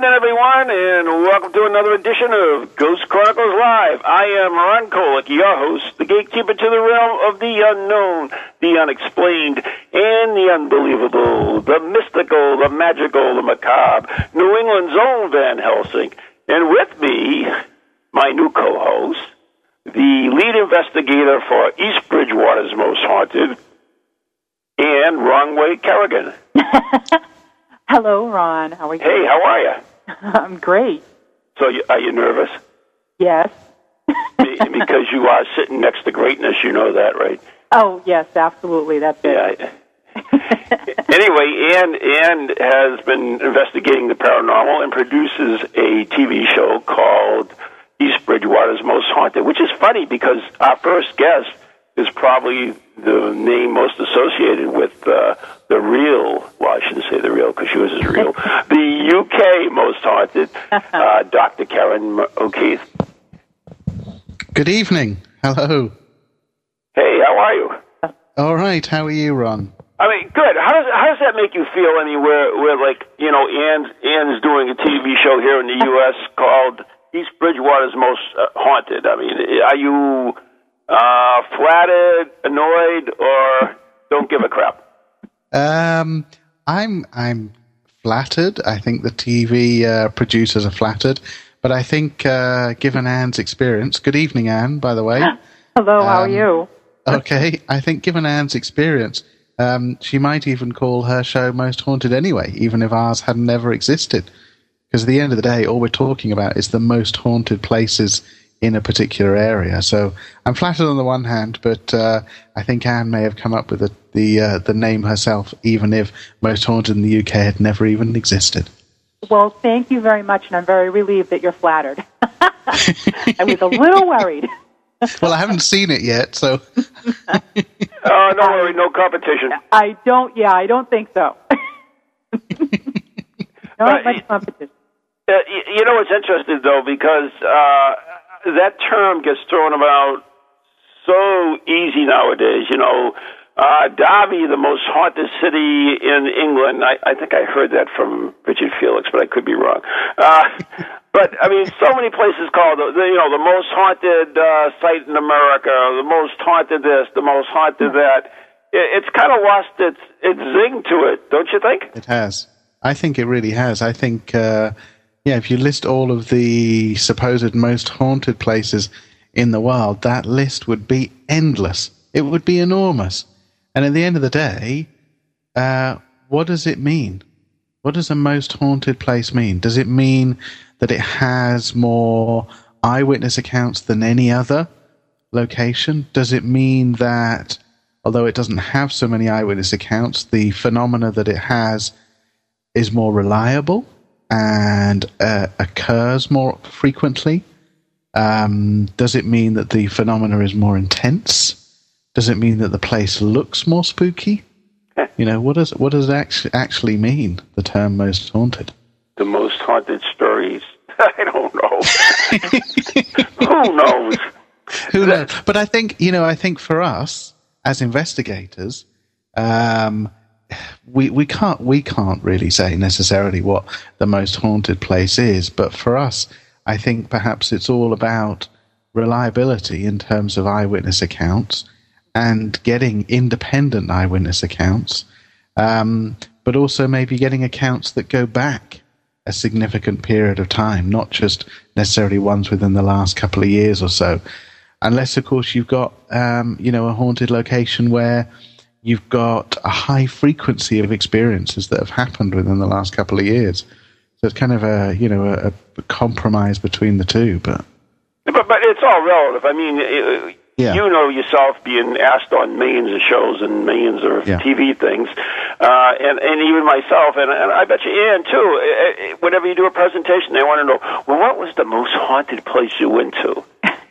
evening, everyone, and welcome to another edition of Ghost Chronicles Live. I am Ron Kolick, your host, the gatekeeper to the realm of the unknown, the unexplained, and the unbelievable, the mystical, the magical, the macabre, New England's own Van Helsing. And with me, my new co-host, the lead investigator for East Bridgewater's Most Haunted, and Wrong Way Kerrigan. Hello, Ron. How are you? Hey, how are you? I'm great. So, you, are you nervous? Yes. Be- because you are sitting next to greatness, you know that, right? Oh, yes, absolutely. That's it. Yeah. anyway, Ann Ann has been investigating the paranormal and produces a TV show called East Bridgewater's Most Haunted, which is funny because our first guest is probably the name most associated with uh, the real. Well, I shouldn't say the real because yours is real. the UK Most Haunted, uh, Dr. Ciarán O'Keeffe. Good evening. Hello. Hey, how are you? All right. How are you, Ron? I mean, good. How does how does that make you feel? I mean, we're we're like you know, Ann's Ann's doing a TV show here in the U.S. called East Bridgewater's Most uh, Haunted. I mean, are you uh, flattered, annoyed, or don't give a crap? Um, I'm I'm flattered. I think the TV uh, producers are flattered, but I think, uh, given Anne's experience, good evening, Anne. By the way, Hello, how are Um, you? okay. I think, given Anne's experience, um, she might even call her show Most Haunted anyway, even if ours had never existed. Because at the end of the day, all we're talking about is the most haunted places in a particular area. So I'm flattered on the one hand, but uh, I think Anne may have come up with the the, uh, the name herself, even if Most Haunted in the UK had never even existed. Well, thank you very much, and I'm very relieved that you're flattered. I was a little worried. Well, I haven't seen it yet, so Oh, no worry, no competition. I don't, yeah, I don't think so. Not much competition. Uh, you know what's interesting though, because uh, that term gets thrown about so easy nowadays. You know, uh, Derby, the most haunted city in England. I, I think I heard that from Richard Felix, but I could be wrong. Uh, but I mean, so many places called the, you know the most haunted uh, site in America, the most haunted this, the most haunted that. It, it's kind of lost its its zing to it, don't you think? It has. I think it really has. I think, uh, yeah, if you list all of the supposed most haunted places in the world, that list would be endless. It would be enormous. And at the end of the day, uh, what does it mean? What does a most haunted place mean? Does it mean that it has more eyewitness accounts than any other location? Does it mean that, although it doesn't have so many eyewitness accounts, the phenomena that it has is more reliable and uh, occurs more frequently? Um, does it mean that the phenomena is more intense? Does it mean that the place looks more spooky? You know, what does what does it actually actually mean? The term "most haunted." the most haunted stories. I don't know. Who knows? Who knows? But I think you know. I think for us as investigators, um, we we can't we can't really say necessarily what the most haunted place is. But for us, I think perhaps it's all about reliability in terms of eyewitness accounts and getting independent eyewitness accounts, um, but also maybe getting accounts that go back a significant period of time, not just necessarily ones within the last couple of years or so. Unless, of course, you've got um, you know a haunted location where you've got a high frequency of experiences that have happened within the last couple of years. So it's kind of a you know a, a compromise between the two, but. But, but it's all relative. I mean, it, yeah. you know yourself being asked on millions of shows and millions of yeah. TV things, uh, and and even myself, and, and I bet you Ian too. Uh, uh, whenever you do a presentation, they want to know, well, what was the most haunted place you went to?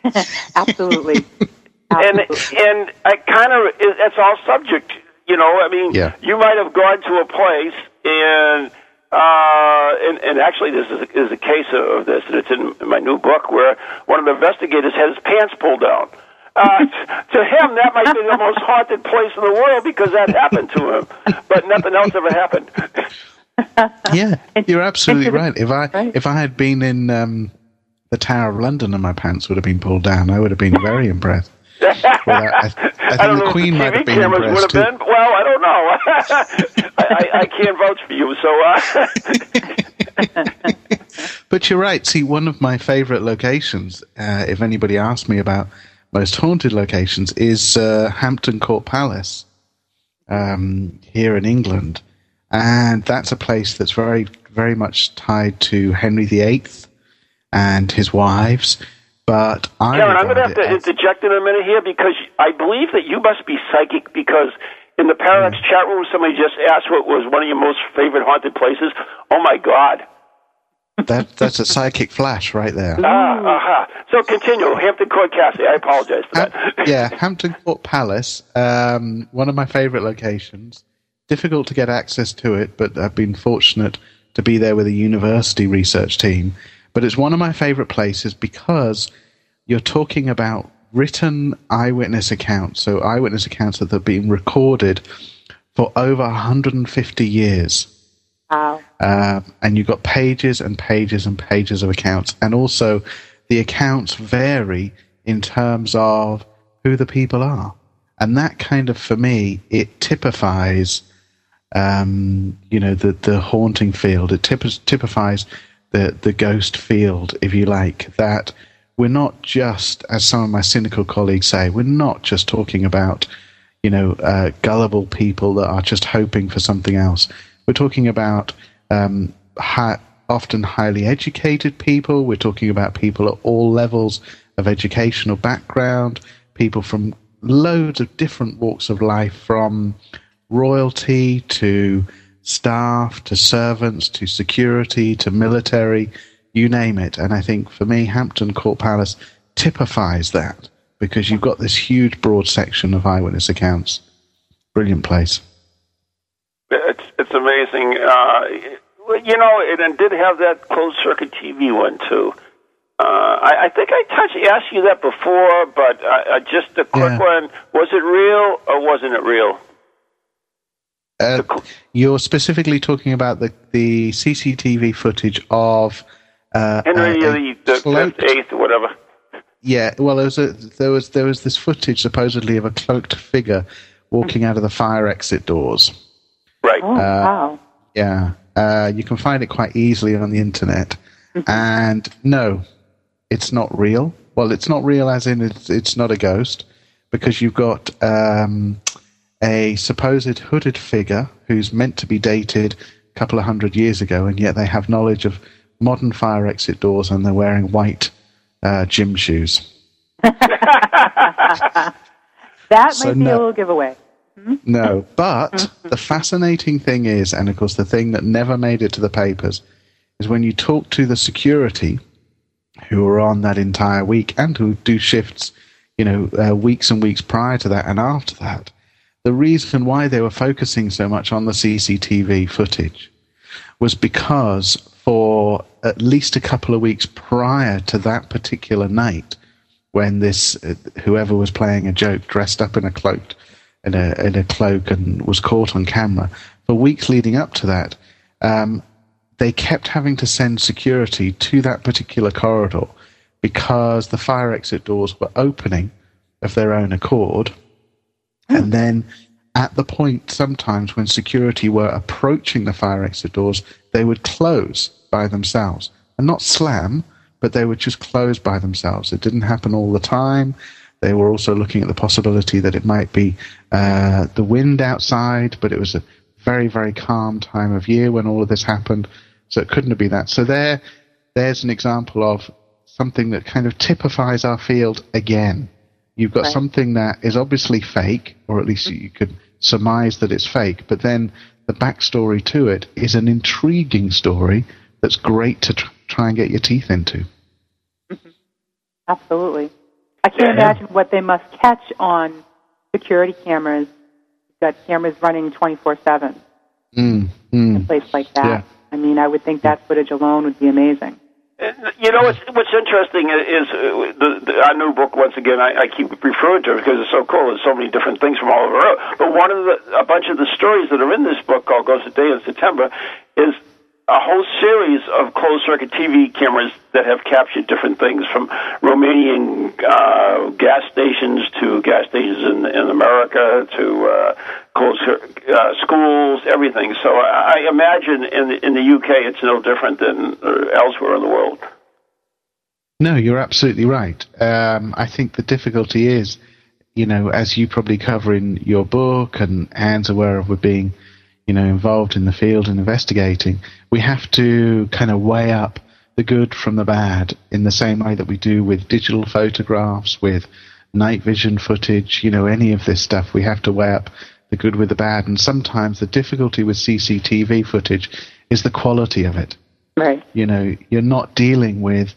Absolutely. and and I kind of it's all subject. You know, I mean, yeah. you might have gone to a place and. Uh, and, and actually, this is a, is a case of this, and it's in my new book where one of the investigators had his pants pulled down. Uh, to him, that might be the most haunted place in the world because that happened to him, but nothing else ever happened. yeah, you're absolutely right. If I if I had been in um, the Tower of London and my pants would have been pulled down, I would have been very impressed. Well, I, I, think I the Queen might have been impressed have. Been. Well, I don't know. I, I, can't vouch for you, so. Uh... but you're right. See, one of my favourite locations, uh, if anybody asked me about most haunted locations, is uh, Hampton Court Palace um, here in England, and that's a place that's very, very much tied to Henry VIII and his wives but I Ciarán, I'm going to have to interject in a minute here because I believe that you must be psychic because in the ParaX mm. chat room, somebody just asked what was one of your most favorite haunted places. Oh my God! That that's a psychic flash right there. Ah, uh-huh. So continue, Hampton Court Castle. I apologize for that. yeah, Hampton Court Palace, um, one of my favorite locations. Difficult to get access to it, but I've been fortunate to be there with a university research team but it's one of my favorite places because you're talking about written eyewitness accounts. So, eyewitness accounts that have been recorded for over 150 years. Wow. Uh, and you've got pages and pages and pages of accounts. And also, the accounts vary in terms of who the people are. And that kind of, for me, it typifies, um, you know, the, the haunting field. It typifies the the ghost field, if you like, that we're not just, as some of my cynical colleagues say, we're not just talking about, you know, uh, gullible people that are just hoping for something else. We're talking about um, hi- often highly educated people. We're talking about people at all levels of educational background, people from loads of different walks of life, from royalty to staff to servants to security to military, you name it. And I think for me, Hampton Court Palace typifies that because you've got this huge, broad section of eyewitness accounts. Brilliant place. It's it's amazing. Uh, you know, it, and did have that closed circuit TV one too. Uh, I, I think I touched asked you that before, but uh, just a quick yeah. one: was it real or wasn't it real? Uh, you're specifically talking about the, the CCTV footage of uh, Henry uh, the, the cloaked, eighth, or whatever. Yeah, well, there was a, there was there was this footage supposedly of a cloaked figure walking out of the fire exit doors. Right. Oh, uh, wow. Yeah, uh, you can find it quite easily on the internet. Mm-hmm. And no, it's not real. Well, it's not real as in it's it's not a ghost because you've got. Um, a supposed hooded figure who's meant to be dated a couple of hundred years ago, and yet they have knowledge of modern fire exit doors and they're wearing white uh, gym shoes. that so might be no, a little giveaway. Hmm? No, but the fascinating thing is, and of course, the thing that never made it to the papers, is when you talk to the security who are on that entire week and who do shifts, you know, uh, weeks and weeks prior to that and after that the reason why they were focusing so much on the CCTV footage was because for at least a couple of weeks prior to that particular night, when this uh, whoever was playing a joke dressed up in a cloak in a in a cloak and was caught on camera, for weeks leading up to that, um, they kept having to send security to that particular corridor because the fire exit doors were opening of their own accord. And then at the point, sometimes when security were approaching the fire exit doors, they would close by themselves. And not slam, but they would just close by themselves. It didn't happen all the time. They were also looking at the possibility that it might be uh, the wind outside, but it was a very, very calm time of year when all of this happened. So it couldn't be that. So there, there's an example of something that kind of typifies our field again. You've got Right. something that is obviously fake, or at least you could surmise that it's fake, but then the backstory to it is an intriguing story that's great to tr- try and get your teeth into. Absolutely. I can't Yeah. imagine what they must catch on security cameras. You've got cameras running 24 7 Mm, in a mm. place like that. Yeah. I mean, I would think that footage alone would be amazing. You know, what's, what's interesting is uh, the, the, our new book. Once again, I, I keep referring to it because it's so cool. There's so many different things from all over. But one of the, a bunch of the stories that are in this book called "Goes a Day in September" is a whole series of closed-circuit TV cameras that have captured different things, from Romanian uh, gas stations to gas stations in, in America to uh, closed uh, schools, everything. So I, I imagine in the, in the UK it's no different than uh, elsewhere in the world. No, you're absolutely right. Um, I think the difficulty is, you know, as you probably cover in your book, and Anne's aware of we're being, you know, involved in the field and investigating, we have to kind of weigh up the good from the bad in the same way that we do with digital photographs, with night vision footage, you know, any of this stuff. We have to weigh up the good with the bad. And sometimes the difficulty with CCTV footage is the quality of it Right. you know you're not dealing with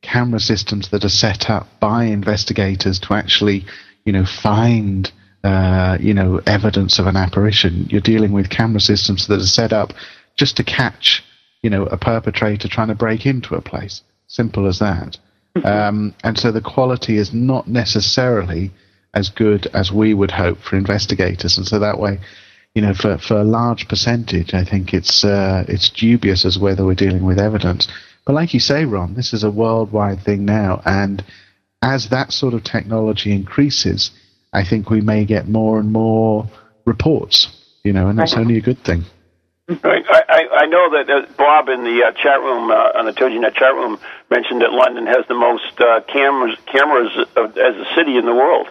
camera systems that are set up by investigators to actually you know find uh, you know evidence of an apparition. You're dealing with camera systems that are set up just to catch you know a perpetrator trying to break into a place. Simple as that. Um, and so the quality is not necessarily as good as we would hope for investigators. And so that way you know, for, for a large percentage, I think it's uh, it's dubious as whether we're dealing with evidence. But like you say, Ron, this is a worldwide thing now, and as that sort of technology increases, I think we may get more and more reports. You know, and that's only a good thing. Right. I, I, know that uh, Bob in the uh, chat room, uh, on the TogiNet chat room, mentioned that London has the most uh, cameras cameras of, as a city in the world.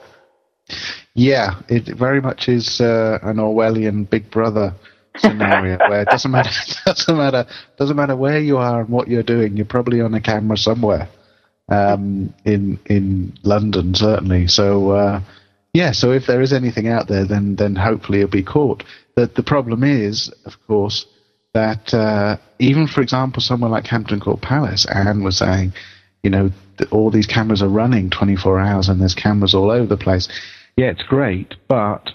Yeah, it very much is uh, an Orwellian Big Brother scenario where it doesn't matter doesn't matter doesn't matter where you are and what you're doing. You're probably on a camera somewhere um, in in London, certainly. So uh, yeah, so if there is anything out there, then then hopefully it'll be caught. The the problem is, of course, that uh, even for example, somewhere like Hampton Court Palace, Anne was saying, you know, all these cameras are running 24 hours and there's cameras all over the place. Yeah, it's great, but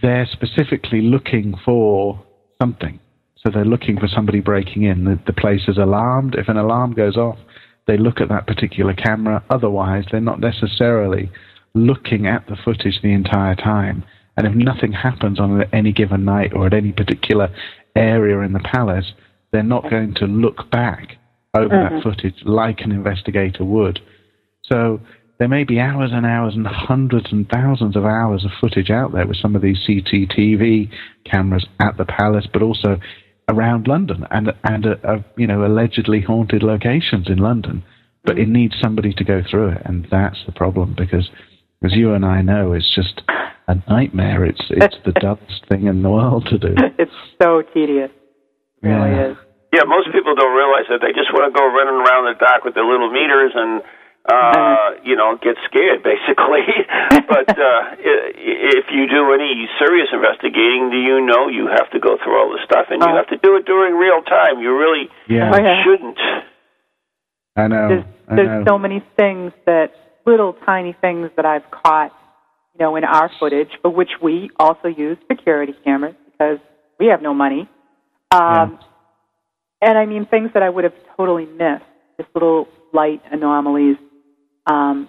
they're specifically looking for something. So they're looking for somebody breaking in. The, the place is alarmed. If an alarm goes off, they look at that particular camera. Otherwise, they're not necessarily looking at the footage the entire time. And if nothing happens on any given night or at any particular area in the palace, they're not going to look back over that footage like an investigator would. So there may be hours and hours and hundreds and thousands of hours of footage out there with some of these CCTV cameras at the palace, but also around London and and uh, uh, you know allegedly haunted locations in London. But it needs somebody to go through it, and that's the problem because, as you and I know, it's just a nightmare. It's it's the dullest thing in the world to do. it's so tedious. It really is. Yeah, most people don't realize that. They just want to go running around the dock with their little meters and, uh, you know, get scared, basically. but uh, i- if you do any serious investigating, do you know you have to go through all this stuff, and you Oh. have to do it during real time. You really Yeah, Oh, yeah. shouldn't. I know. There's, I there's know. so many things that little tiny things that I've caught, you know, in our footage, for which we also use security cameras because we have no money. Um, And I mean things that I would have totally missed, just little light anomalies. Um,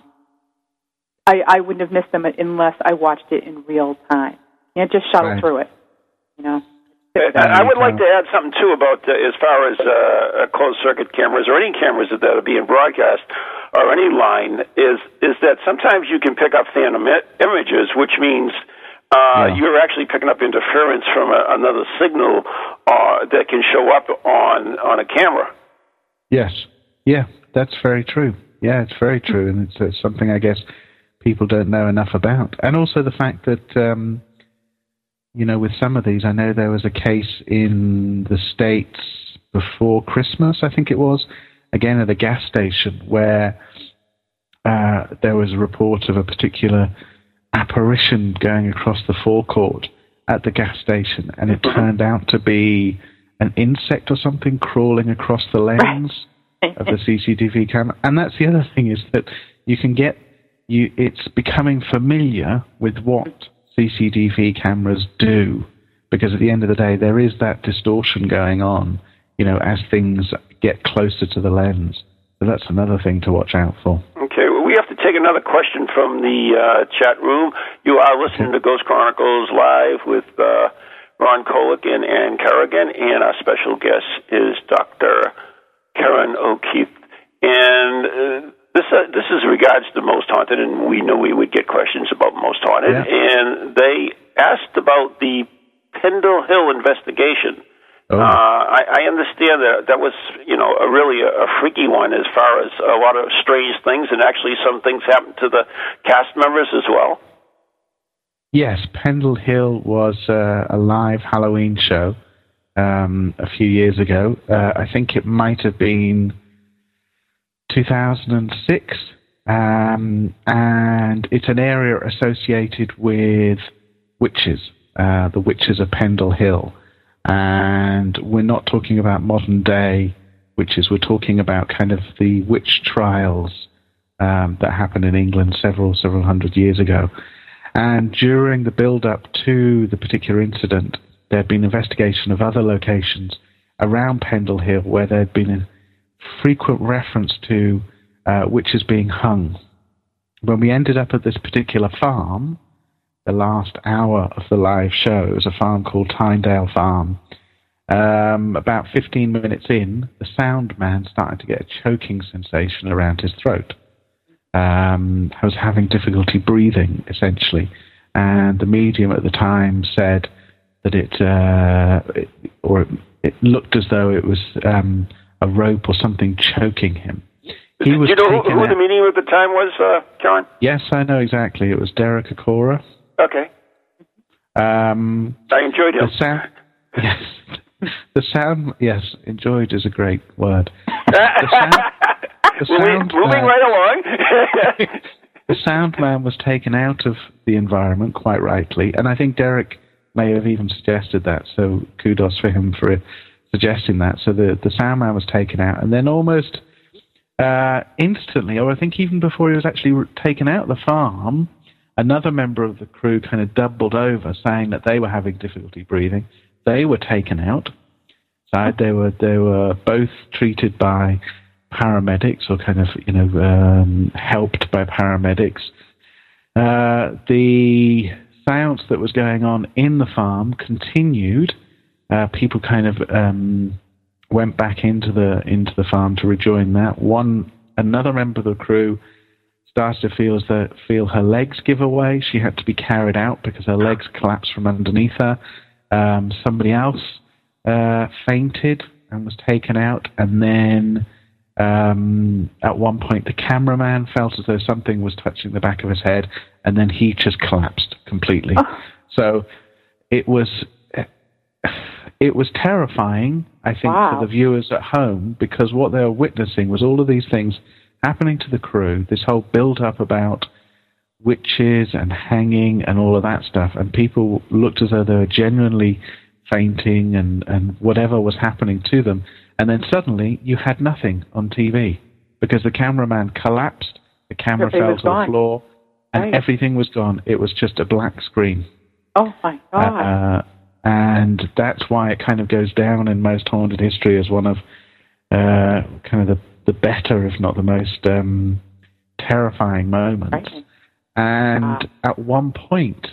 I, I wouldn't have missed them unless I watched it in real time. You can't just shuttle Right. through it, you know. I I would like to add something too about uh, as far as uh, closed circuit cameras or any cameras that are being broadcast. Or any line is is that sometimes you can pick up phantom images, which means uh, Yeah. you're actually picking up interference from a, another signal uh, that can show up on on a camera. Yes. Yeah, that's very true. Yeah, it's very true, and it's, it's something I guess people don't know enough about. And also the fact that, um, you know, with some of these, I know there was a case in the States before Christmas, I think it was, again at a gas station, where uh, there was a report of a particular apparition going across the forecourt at the gas station, and it turned out to be an insect or something crawling across the lens of the CCTV camera. And that's the other thing is that you can get you. It's becoming familiar with what CCTV cameras do, because at the end of the day, there is that distortion going on. You know, as things get closer to the lens. So that's another thing to watch out for. Okay, well, we have to take another question from the uh, chat room. You are listening to Ghost Chronicles live with uh, Ron Kolick and Ann Kerrigan, and our special guest is Dr. Ciarán O'Keeffe. And uh, this uh, this is regards to Most Haunted, and we know we would get questions about Most Haunted. Yeah. And they asked about the Pendle Hill investigation. Oh. Uh, I, I understand that that was, you know, a really a, a freaky one as far as a lot of strange things, and actually some things happened to the cast members as well. Yes, Pendle Hill was uh, a live Halloween show um, a few years ago. Uh, I think it might have been 2006, um, and it's an area associated with witches, uh, the witches of Pendle Hill. And we're not talking about modern day witches, we're talking about kind of the witch trials um, that happened in England several, several hundred years ago. And during the build up to the particular incident, there had been investigation of other locations around Pendle Hill where there had been a frequent reference to uh, witches being hung. When we ended up at this particular farm, the last hour of the live show, it was a farm called Tynedale Farm. Um, about 15 minutes in, the sound man started to get a choking sensation around his throat um, I was having difficulty breathing, essentially. And the medium at the time said that it, uh, it or it, it looked as though it was um, a rope or something choking him. He Do you know who, who the medium at the time was, uh, Ciarán? Yes, I know exactly. It was Derek Acorah. Okay, Um, I enjoyed him. the sound, yes, the sound, yes, enjoyed is a great word. The sound, the moving sound moving man- right along. the sound man was taken out of the environment quite rightly, and I think Derek may have even suggested that. So kudos for him for suggesting that. So the the sound man was taken out, and then almost uh, instantly, or I think even before he was actually taken out of the farm, another member of the crew kind of doubled over, saying that they were having difficulty breathing. They were taken out. Side they were they were both treated by paramedics or kind of you know um, helped by paramedics. Uh, the seance that was going on in the farm continued. Uh, people kind of um, went back into the into the farm to rejoin that. One another member of the crew started to feel though feel her legs give away. She had to be carried out because her legs collapsed from underneath her. Um, somebody else uh, fainted and was taken out, and then um, at one point the cameraman felt as though something was touching the back of his head, and then he just collapsed completely. So it was it was terrifying, I think, Wow. for the viewers at home because what they were witnessing was all of these things happening to the crew. This whole build up about witches and hanging and all of that stuff, and people looked as though they were genuinely fainting and, and whatever was happening to them. And then suddenly you had nothing on TV because the cameraman collapsed, the camera Everything fell to the floor, and Right. everything was gone. It was just a black screen. Oh my God. Uh, and that's why it kind of goes down in most haunted history as one of uh, kind of the, the better, if not the most um, terrifying moments. Right. And Wow. at one point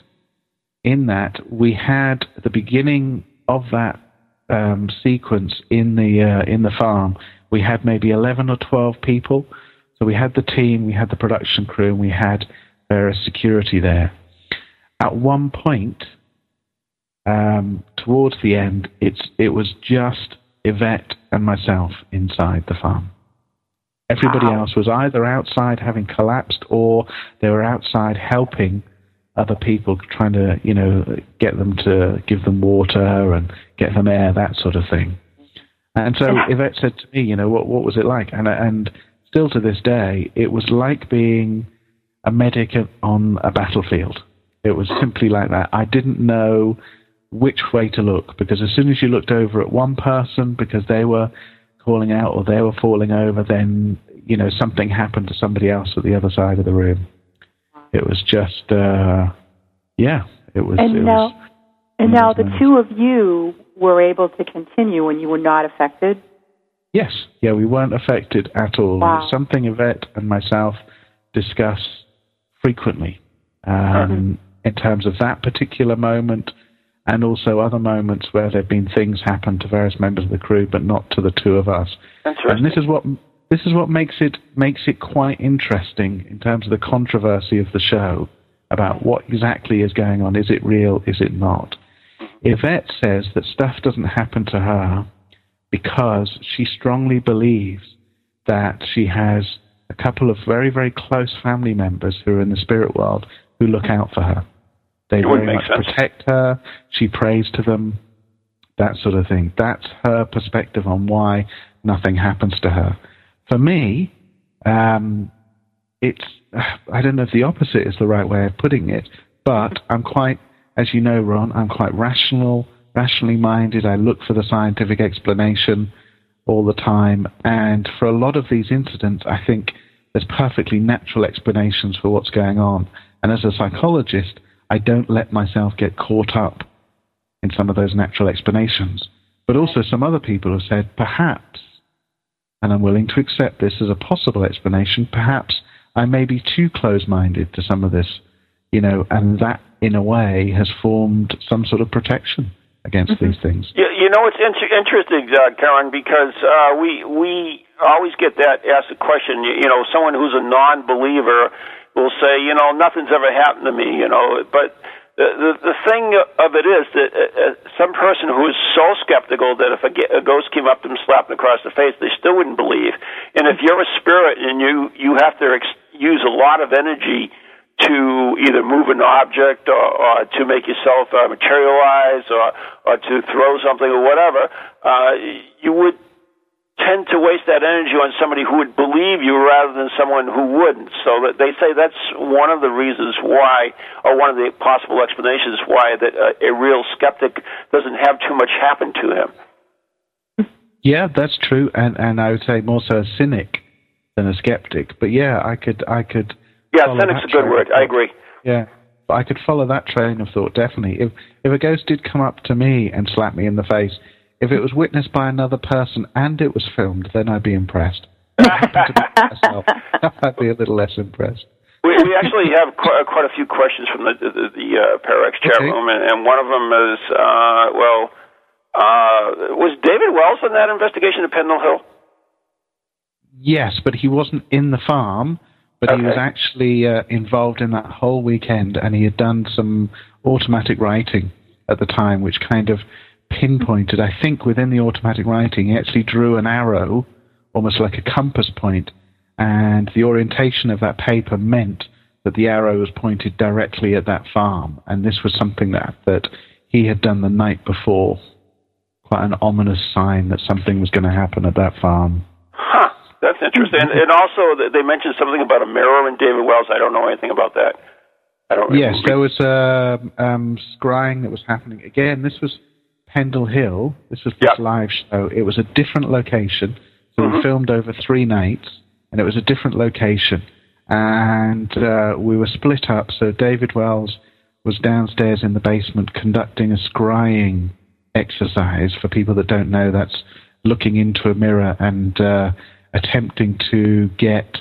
in that, we had the beginning of that um, sequence in the uh, in the farm. We had maybe eleven or twelve people. So we had the team, we had the production crew, and we had various security there. At one point, um, towards the end, it's it was just Yvette and myself inside the farm. Everybody wow. else was either outside having collapsed or they were outside helping other people, trying to, you know, get them to give them water and get them air, that sort of thing. And so Yvette said to me, you know, what what was it like? And and still to this day, it was like being a medic on a battlefield. It was simply like that. I didn't know which way to look because as soon as you looked over at one person because they were calling out or they were falling over, then you know something happened to somebody else at the other side of the room. It was just, uh, yeah, it was. And it now, was, and now the two of you were able to continue and you were not affected. Yes, yeah, we weren't affected at all. Wow. something Yvette and myself discuss frequently um, mm-hmm. in terms of that particular moment and also other moments where there have been things happen to various members of the crew, but not to the two of us. And this is what this is what makes it makes it quite interesting in terms of the controversy of the show about what exactly is going on. Is it real? Is it not? Yvette says that stuff doesn't happen to her because she strongly believes that she has a couple of very, very close family members who are in the spirit world who look out for her. They very much sense. protect her. She prays to them, that sort of thing. That's her perspective on why nothing happens to her. For me, um, it's I don't know if the opposite is the right way of putting it, but I'm quite, as you know, Ron, I'm quite rational, rationally minded. I look for the scientific explanation all the time, and for a lot of these incidents, I think there's perfectly natural explanations for what's going on. And as a psychologist, I don't let myself get caught up in some of those natural explanations. But also, some other people have said, perhaps, and I'm willing to accept this as a possible explanation, perhaps I may be too close minded to some of this, you know, and that in a way has formed some sort of protection against mm-hmm. these things. You, you know, it's inter- interesting, uh, Ciarán, because uh, we we always get that asked a question. You, you know, someone who's a non-believer will say, you know, nothing's ever happened to me, you know, but the, the, the thing of it is that uh, uh, some person who is so skeptical that if a, a ghost came up to them, slapped them across the face, they still wouldn't believe. And if you're a spirit and you you have to ex- use a lot of energy to either move an object or, or to make yourself uh, materialize or or to throw something or whatever, uh, you would tend to waste that energy on somebody who would believe you rather than someone who wouldn't. So that they say that's one of the reasons why, or one of the possible explanations why that uh, a real skeptic doesn't have too much happen to him. Yeah, that's true, and and I would say more so a cynic than a skeptic. But yeah, I could I could. Yeah, cynic's a good word. I agree. Yeah, I could follow that train of thought definitely. If if a ghost did come up to me and slap me in the face if it was witnessed by another person and it was filmed, then I'd be impressed. I'd be a little less impressed. We, we actually have quite, quite a few questions from the the, the uh, ParaX chat okay. room, and, and one of them is, uh, well, uh, was David Wells in that investigation at Pendle Hill? Yes, but he wasn't in the farm, but okay. he was actually uh, involved in that whole weekend, and he had done some automatic writing at the time, which kind of pinpointed, I think within the automatic writing, he actually drew an arrow, almost like a compass point, and the orientation of that paper meant that the arrow was pointed directly at that farm. And this was something that, that he had done the night before. Quite an ominous sign that something was going to happen at that farm. Huh, that's interesting. And, and also, they mentioned something about a mirror in David Wells. I don't know anything about that. I don't. Yes, there was a um, scrying that was happening. Again, this was Pendle Hill. This was this yep. live show. It was a different location. So mm-hmm. we filmed over three nights, and it was a different location. And uh, we were split up. So David Wells was downstairs in the basement conducting a scrying exercise. For people that don't know, that's looking into a mirror and uh, attempting to get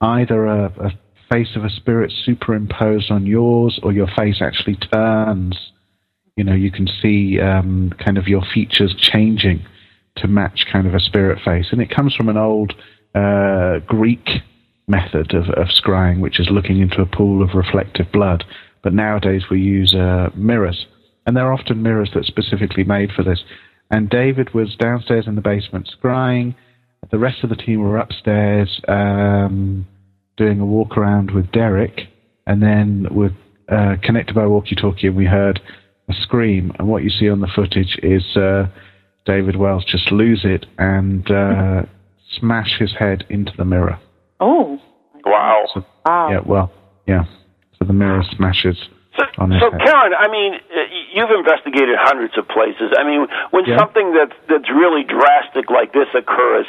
either a, a face of a spirit superimposed on yours or your face actually turns you know, you can see um, kind of your features changing to match kind of a spirit face. And it comes from an old uh, Greek method of, of scrying, which is looking into a pool of reflective blood. But nowadays we use uh, mirrors, and they're often mirrors that are specifically made for this. And David was downstairs in the basement scrying. The rest of the team were upstairs um, doing a walk around with Derek, and then were uh, connected by walkie-talkie, and we heard a scream. And what you see on the footage is uh, David Wells just lose it and uh, smash his head into the mirror. Oh. Wow. So, Wow. Yeah, well, yeah. So the mirror smashes So, on his so head. Ciarán, I mean, uh, you've investigated hundreds of places. I mean, when Yeah. something that's that's really drastic like this occurs,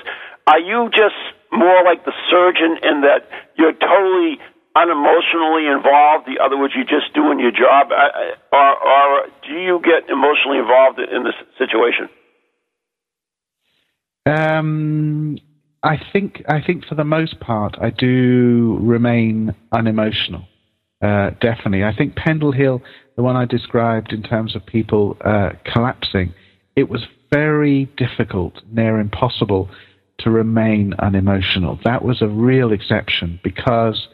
are you just more like the surgeon in that you're totally unemotionally involved? The other words, you're just doing your job, or, or do you get emotionally involved in this situation? Um, I think I think for the most part I do remain unemotional. Uh, definitely, I think Pendle Hill, the one I described in terms of people uh, collapsing, it was very difficult, near impossible, to remain unemotional. That was a real exception because,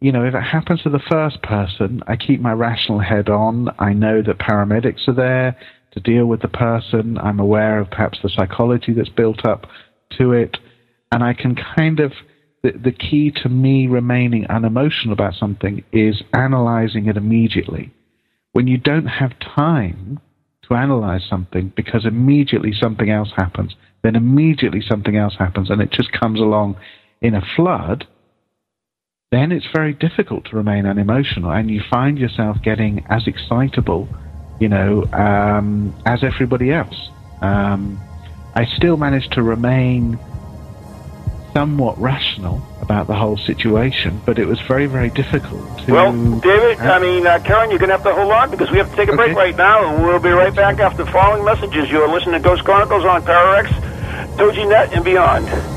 you know, if it happens to the first person, I keep my rational head on. I know that paramedics are there to deal with the person. I'm aware of perhaps the psychology that's built up to it. And I can kind of, the, the key to me remaining unemotional about something is analyzing it immediately. When you don't have time to analyze something because immediately something else happens, then immediately something else happens, and it just comes along in a flood, then it's very difficult to remain unemotional, and you find yourself getting as excitable, you know, um, as everybody else. Um, I still managed to remain somewhat rational about the whole situation, but it was very, very difficult to. Well, David, I mean, uh, Ciarán, you're going to have to hold on because we have to take a break right now, and we'll be right back after following messages. You're listening to Ghost Chronicles on ParaX, TogiNet, and beyond.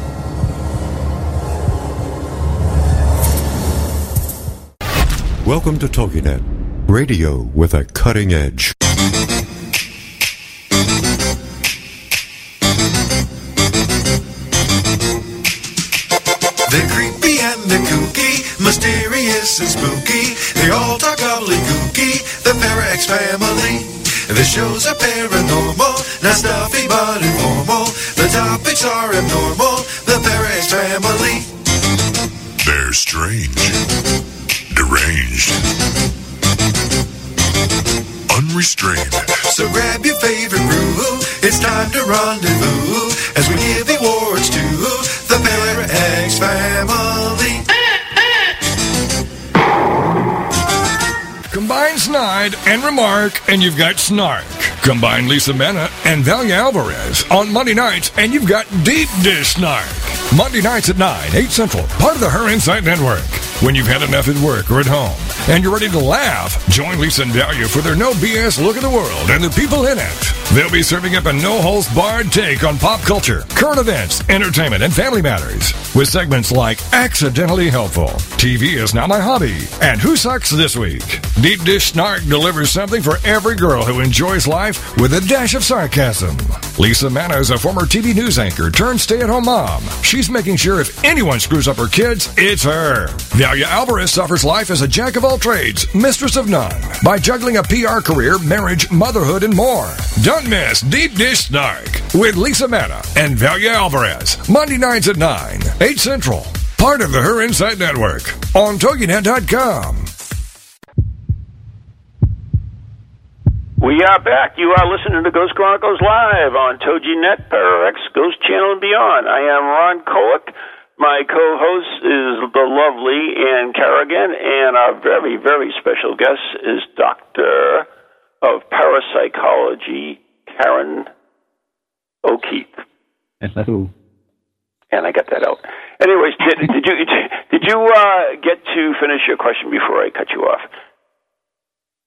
Welcome to TogiNet, radio with a cutting edge. They're creepy and they're kooky, mysterious and spooky. They all talk gobbledygooky, the Parax family. The shows are paranormal, not stuffy but informal. The topics are abnormal, the Parax family. They're strange, deranged, unrestrained. So grab your favorite brew, it's time to rendezvous as we give awards to the Parax family. Combine Snide and Remark, and you've got Snark. Combine Lisa Mena and Valia Alvarez on Monday nights, and you've got Deep Dish Snark. Monday nights at 9, 8 Central, part of the Her Insight Network. When you've had enough at work or at home, and you're ready to laugh, join Lisa and Valia for their no BS look at the world and the people in it. They'll be serving up a no holds barred take on pop culture, current events, entertainment, and family matters. With segments like Accidentally Helpful, TV is Now My Hobby, and Who Sucks This Week. Deep Dish Snark delivers something for every girl who enjoys life with a dash of sarcasm. Lisa Manna is a former TV news anchor turned stay at home mom. She's making sure if anyone screws up her kids, it's her. Valia Alvarez suffers life as a jack of all trades, mistress of none, by juggling a PR career, marriage, motherhood, and more. Don't miss Deep Dish Snark with Lisa Manna and Valia Alvarez, Monday nights at 9, 8 Central. Part of the Her Insight Network on TogiNet.com. We are back. You are listening to Ghost Chronicles Live on TogiNet, ParaX, Ghost Channel, and beyond. I am Ron Kolick. My co-host is the lovely Ann Carrigan, and our very, very special guest is Doctor of Parapsychology, Ciarán O'Keeffe. Hello. And I got that out. Anyways, did, did you did you uh, get to finish your question before I cut you off?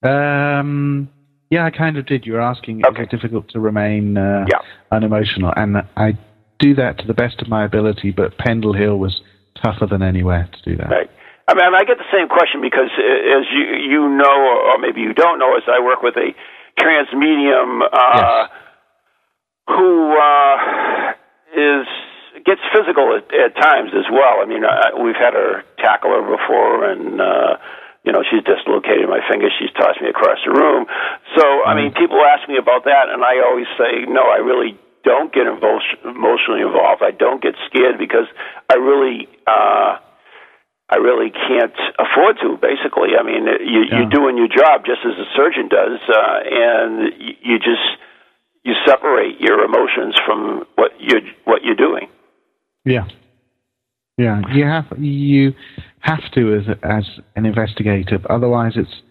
Um, yeah, I kind of did. You were asking, Okay. is it difficult to remain uh, Yeah. unemotional? And I do that to the best of my ability, but Pendle Hill was tougher than anywhere to do that. Right. I mean, I get the same question because, uh, as you you know, or maybe you don't know, as I work with a trans medium uh, Yes. who uh, is gets physical at, at times as well. I mean, uh, we've had her tackle her before, and uh, you know, she's dislocated my finger. She's tossed me across the room. So, I mean, people ask me about that, and I always say, no, I really don't get emotionally involved. I don't get scared because I really. Uh, I really can't afford to. Basically, I mean, you, yeah. you're doing your job just as a surgeon does, uh, and you just you separate your emotions from what you what you're doing. Yeah, yeah. You have you have to as as an investigator. Otherwise, it's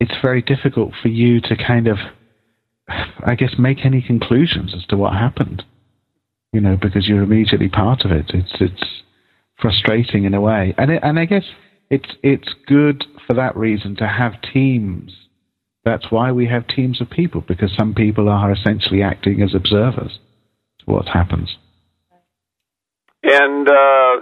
it's very difficult for you to kind of, I guess, make any conclusions as to what happened. You know, because you're immediately part of it. It's it's frustrating in a way, and it, and I guess it's it's good for that reason to have teams that's why we have teams of people, because some people are essentially acting as observers to what happens. And uh,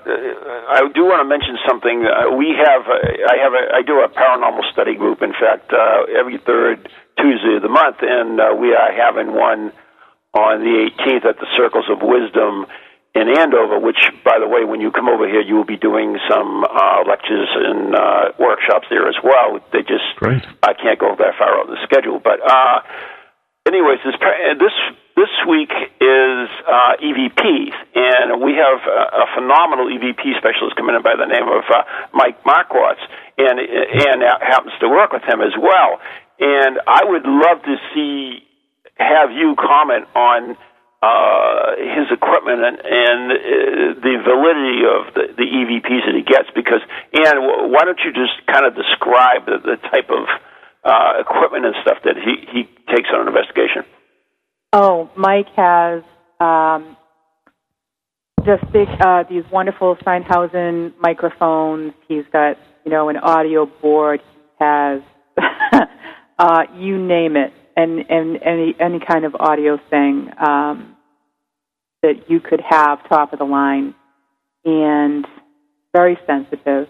I do want to mention something. Uh, we have, I have, a, I do a paranormal study group. In fact, uh, every third Tuesday of the month, and uh, we are having one on the 18th at the Circles of Wisdom in Andover, which, by the way, when you come over here, you will be doing some uh, lectures and uh, workshops there as well. They just, Great. I can't go that far out the schedule, but uh, anyways, this this this week is uh, EVPs, and we have a, a phenomenal EVP specialist coming in by the name of uh, Mike Marquardt, and and happens to work with him as well. And I would love to see have you comment on uh, his equipment and, and uh, the validity of the, the EVPs that he gets. Because, and why don't you just kind of describe the, the type of uh, equipment and stuff that he, he takes on an investigation? Oh, Mike has um, just big, uh, these wonderful Sennheiser microphones. He's got, you know, an audio board. He has, uh, you name it and, and any any kind of audio thing um, that you could have top of the line and very sensitive.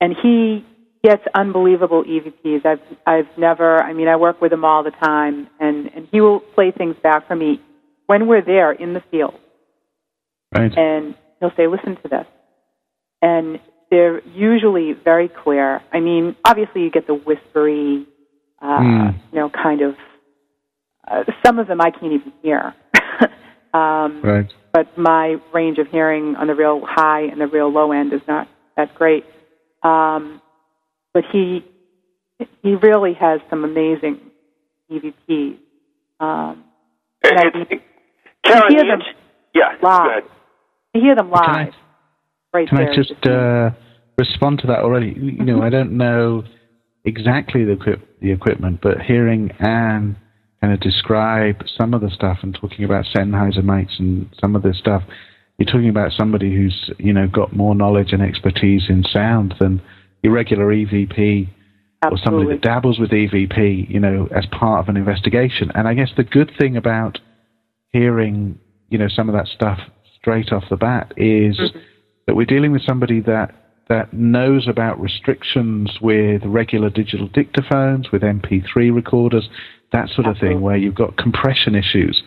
And he gets unbelievable EVPs. I've I've never I mean I work with him all the time and, and he will play things back for me when we're there in the field. Right. And he'll say, Listen to this and they're usually very clear. I mean, obviously you get the whispery uh, mm. you know, kind of. Uh, some of them I can't even hear. um, right. But my range of hearing on the real high and the real low end is not that great. Um, but he he really has some amazing EVPs. Um, and I, Karen, hear them yeah, live. You hear them live. Can I, right can there. I just uh, respond to that already? You know, I don't know exactly the, equip- the equipment, but hearing Anne kind of describe some of the stuff and talking about Sennheiser mics and some of this stuff, you're talking about somebody who's you know got more knowledge and expertise in sound than your regular EVP Absolutely. or somebody that dabbles with EVP, you know, as part of an investigation. And I guess the good thing about hearing, you know, some of that stuff straight off the bat is mm-hmm. that we're dealing with somebody that that knows about restrictions with regular digital dictaphones, with MP3 recorders, that sort of thing, where you've got compression issues.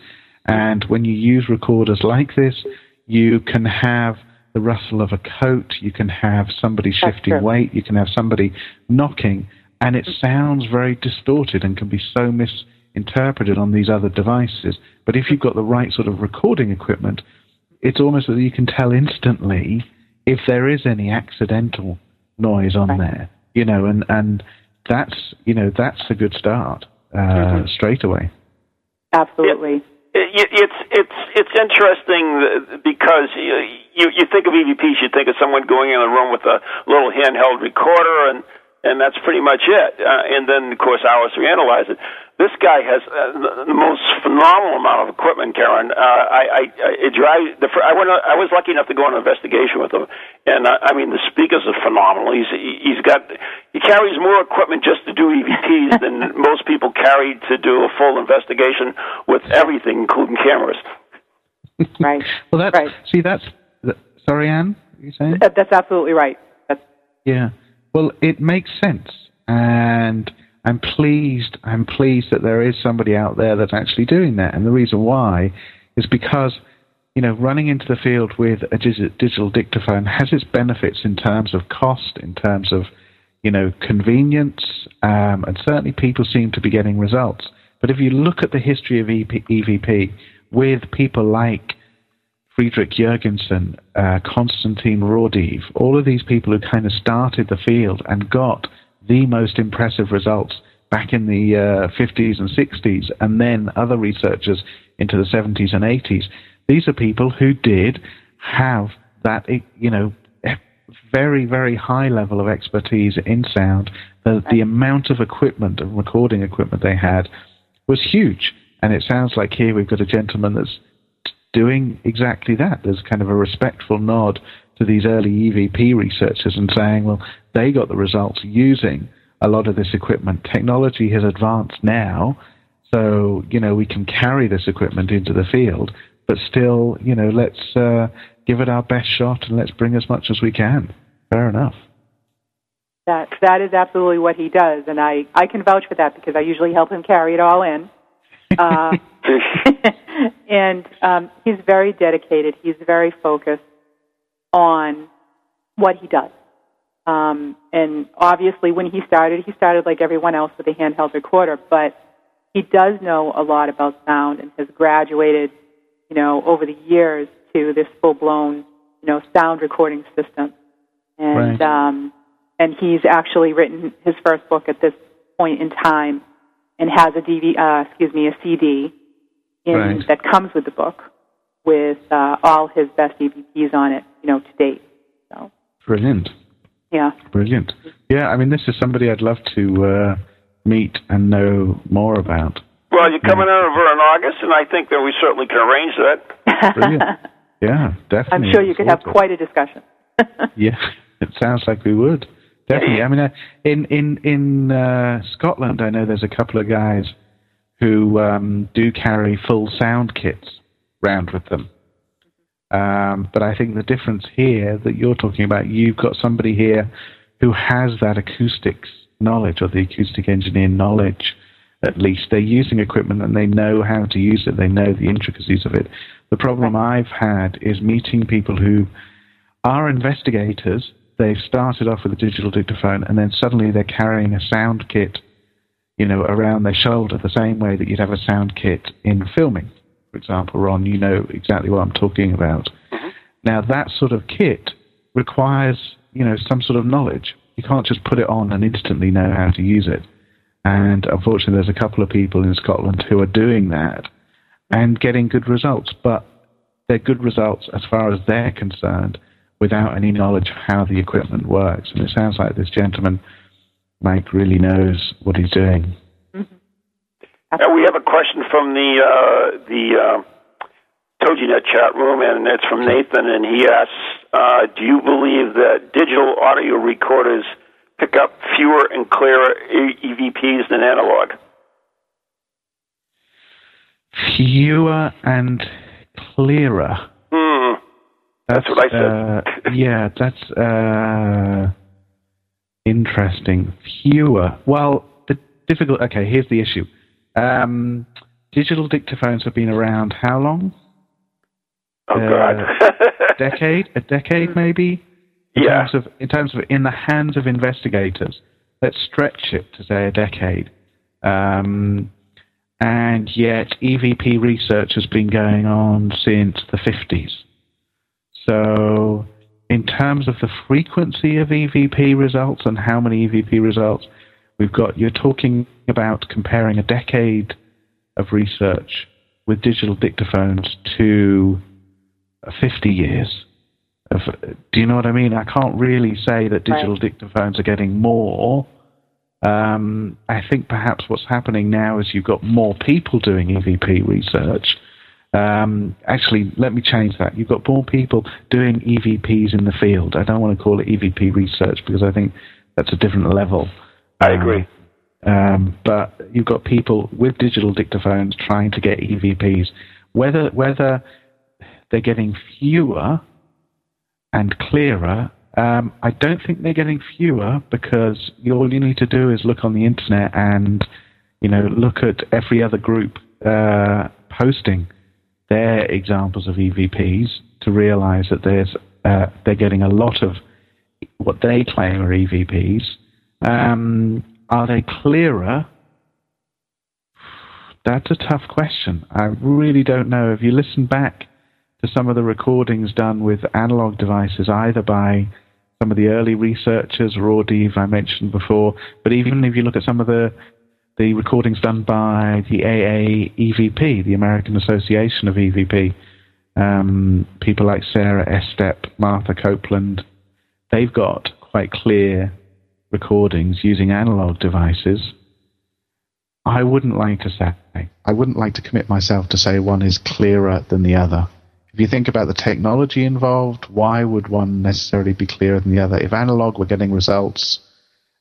And when you use recorders like this, you can have the rustle of a coat, you can have somebody shifting weight, you can have somebody knocking, and it sounds very distorted and can be so misinterpreted on these other devices. But if you've got the right sort of recording equipment, it's almost that you can tell instantly if there is any accidental noise on right. there, you know, and, and that's, you know, that's a good start uh, mm-hmm. straight away. Absolutely. It, it, it's it's it's interesting because you, you think of EVPs, you think of someone going in a room with a little handheld recorder, and and that's pretty much it. Uh, and then of course ours we analyze it this guy has uh, the most phenomenal amount of equipment, Ciarán. Uh, I, I, it drives. The, I went. I was lucky enough to go on an investigation with him, and uh, I mean the speakers are phenomenal. He's he's got he carries more equipment just to do EVPs than most people carry to do a full investigation with everything, including cameras. Right. well, that's right. see that's sorry, Anne. You saying? That's absolutely right. That's, yeah. Well, it makes sense, and I'm pleased. I'm pleased that there is somebody out there that's actually doing that. And the reason why is because you know, running into the field with a digital dictaphone has its benefits in terms of cost, in terms of, you know, convenience, um, and certainly people seem to be getting results. But if you look at the history of EVP with people like Friedrich Jürgenson, uh, Konstantin Raudive, all of these people who kind of started the field and got the most impressive results back in the uh, 50s and 60s, and then other researchers into the 70s and 80s these are people who did have that, you know, very, very high level of expertise in sound. The, the amount of equipment and recording equipment they had was huge. And it sounds like here we've got a gentleman that's doing exactly that. There's kind of a respectful nod to these early EVP researchers and saying, well, they got the results using a lot of this equipment. Technology has advanced now, so, you know, we can carry this equipment into the field but still, you know, let's uh, give it our best shot and let's bring as much as we can. Fair enough. That that is absolutely what he does, and I I can vouch for that because I usually help him carry it all in. Uh, and um, he's very dedicated. He's very focused on what he does. Um, and obviously, when he started, he started like everyone else with a handheld recorder, but he does know a lot about sound and has graduated you know, over the years to this full blown, you know, sound recording system. And right. um, and he's actually written his first book at this point in time, and has a DVD, uh, excuse me, a CD in, right. that comes with the book with uh, all his best EVPs on it, you know, to date. So brilliant. Yeah. Brilliant. Yeah, I mean, this is somebody I'd love to uh, meet and know more about. Well, you're coming yeah. over in August, and I think that we certainly can arrange that. Brilliant. Yeah, definitely. I'm sure you could have quite a discussion. yeah, it sounds like we would. Definitely. I mean, uh, in in in uh, Scotland, I know there's a couple of guys who um, do carry full sound kits round with them. Um, but I think the difference here that you're talking about, you've got somebody here who has that acoustics knowledge or the acoustic engineer knowledge at least. They're using equipment and they know how to use it, they know the intricacies of it. The problem I've had is meeting people who are investigators. They've started off with a digital dictaphone and then suddenly they're carrying a sound kit, you know, around their shoulder the same way that you'd have a sound kit in filming. For example, Ron, you know exactly what I'm talking about. Mm-hmm. Now, that sort of kit requires, you know, some sort of knowledge. You can't just put it on and instantly know how to use it. And unfortunately, there's a couple of people in Scotland who are doing that and getting good results. But they're good results as far as they're concerned without any knowledge of how the equipment works. And it sounds like this gentleman, Mike, really knows what he's doing. Mm-hmm. we have a question from the uh, the uh, TogiNet chat room, and it's from Nathan, and he asks, uh, "Do you believe that digital audio recorders?" pick up fewer and clearer EVPs than analog. Fewer and clearer. Hmm. That's, that's, what I said. Uh, yeah, that's uh, interesting. Fewer. Well, the difficult. Okay, here's the issue. Um, digital dictaphones have been around how long? Oh God, uh, decade? A decade, maybe in yeah. terms of in terms of in the hands of investigators. Let's stretch it to say a decade. Um, and yet EVP research has been going on since the 50s. So, in terms of the frequency of EVP results and how many EVP results we've got, you're talking about comparing a decade of research with digital dictaphones to 50 years. Of, do you know what I mean? I can't really say that digital right. dictaphones are getting more. Um, I think perhaps what's happening now is you've got more people doing EVP research. Um, actually, let me change that. You've got more people doing EVPs in the field. I don't want to call it EVP research because I think that's a different level. I agree. Um, but you've got people with digital dictaphones trying to get EVPs. Whether whether they're getting fewer and clearer. Um, I don't think they're getting fewer because all you need to do is look on the internet and you know look at every other group uh, posting their examples of EVPs to realize that there's uh, they're getting a lot of what they claim are EVPs. Um, are they clearer? That's a tough question. I really don't know. If you listen back to some of the recordings done with analog devices, either by some of the early researchers, Raudive I mentioned before, but even if you look at some of the the recordings done by the AAEVP, the American Association of EVP, um, people like Sarah Estep, Martha Copeland, they've got quite clear recordings using analog devices. I wouldn't like to say, I wouldn't like to commit myself to say one is clearer than the other. If you think about the technology involved, why would one necessarily be clearer than the other? If analog were getting results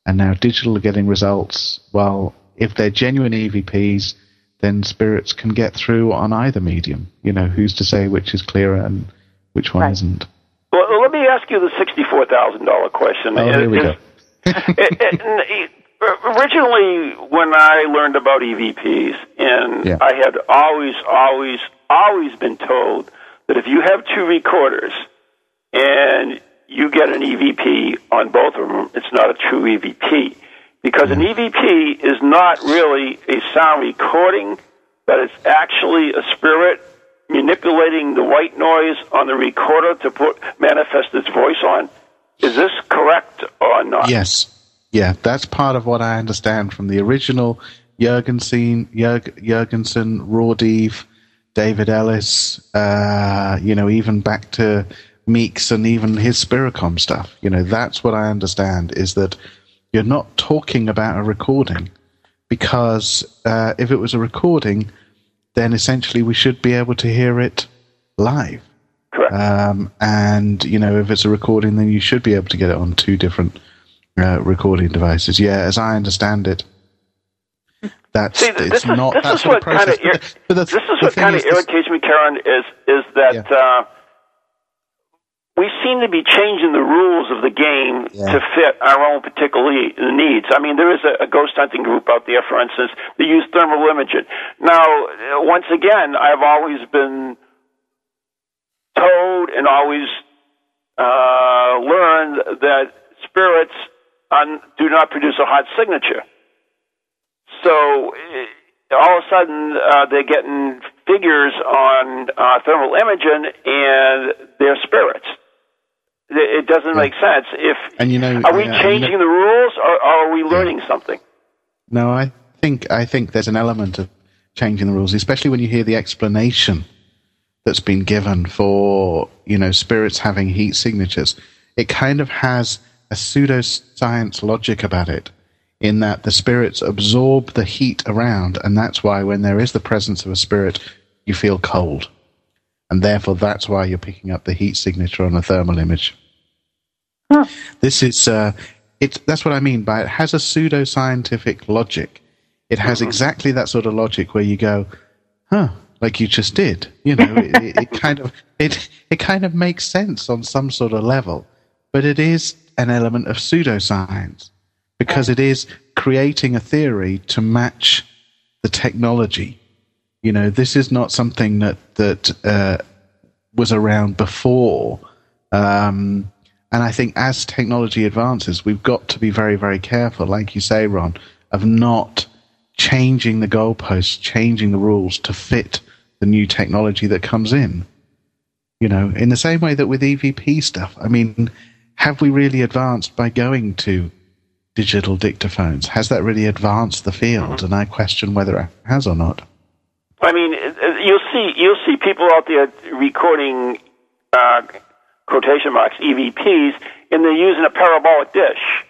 and now digital are getting results, well, if they're genuine EVPs, then spirits can get through on either medium. You know, who's to say which is clearer and which one Right. isn't? Well, let me ask you the sixty-four thousand dollar question. Oh, here we go. It, it, it, originally, when I learned about EVPs, and Yeah. I had always, always, always been told that if you have two recorders and you get an EVP on both of them, it's not a true EVP. Because an mm-hmm. EVP is not really a sound recording, but it's actually a spirit manipulating the white noise on the recorder to put manifest its voice on. Is this correct or not? Yes. Yeah, that's part of what I understand from the original Jürgenson, Jurg, Jürgenson, Raudive, David Ellis, uh, you know, even back to Meeks and even his Spiricom stuff. You know, that's what I understand is that you're not talking about a recording because uh, if it was a recording, then essentially we should be able to hear it live. Correct. Um, and you know, if it's a recording, then you should be able to get it on two different uh, recording devices. Yeah, as I understand it, that's See, th- it's is not. this that's is what kind process. of But the- but the- this is what kind of is this- irritates me, Ciarán. Is is that Yeah. uh, we seem to be changing the rules of the game Yeah. to fit our own particular needs. I mean, there is a, a ghost hunting group out there, for instance, that use thermal imaging. Now, once again, I've always been told and always uh, learned that spirits un- do not produce a hot signature. So eh, all of a sudden, uh, they're getting figures on uh, thermal imaging, and they're spirits. It doesn't make sense. If And you know- are we yeah, and you changing know- the rules, or, or are we learning something? No, I think I think there's an element of changing the rules, especially when you hear the explanation that's been given for you know spirits having heat signatures. It kind of has a pseudoscience logic about it, in that the spirits absorb the heat around, and that's why when there is the presence of a spirit, you feel cold, and therefore that's why you're picking up the heat signature on a thermal image. This is uh, it. That's what I mean by it has a pseudoscientific logic. It has exactly that sort of logic where you go, huh, like you just did. You know, it, it, it kind of it it kind of makes sense on some sort of level, but it is an element of pseudoscience because it is creating a theory to match the technology. You know, this is not something that that uh, was around before. Um, and I think as technology advances, we've got to be very, very careful, like you say, Ron, of not changing the goalposts, changing the rules to fit the new technology that comes in. You know, in the same way that with EVP stuff, I mean, have we really advanced by going to digital dictaphones? Has that really advanced the field? And I question whether it has or not. I mean, it- you'll see you'll see people out there recording uh, quotation marks EVPs, and they're using a parabolic dish.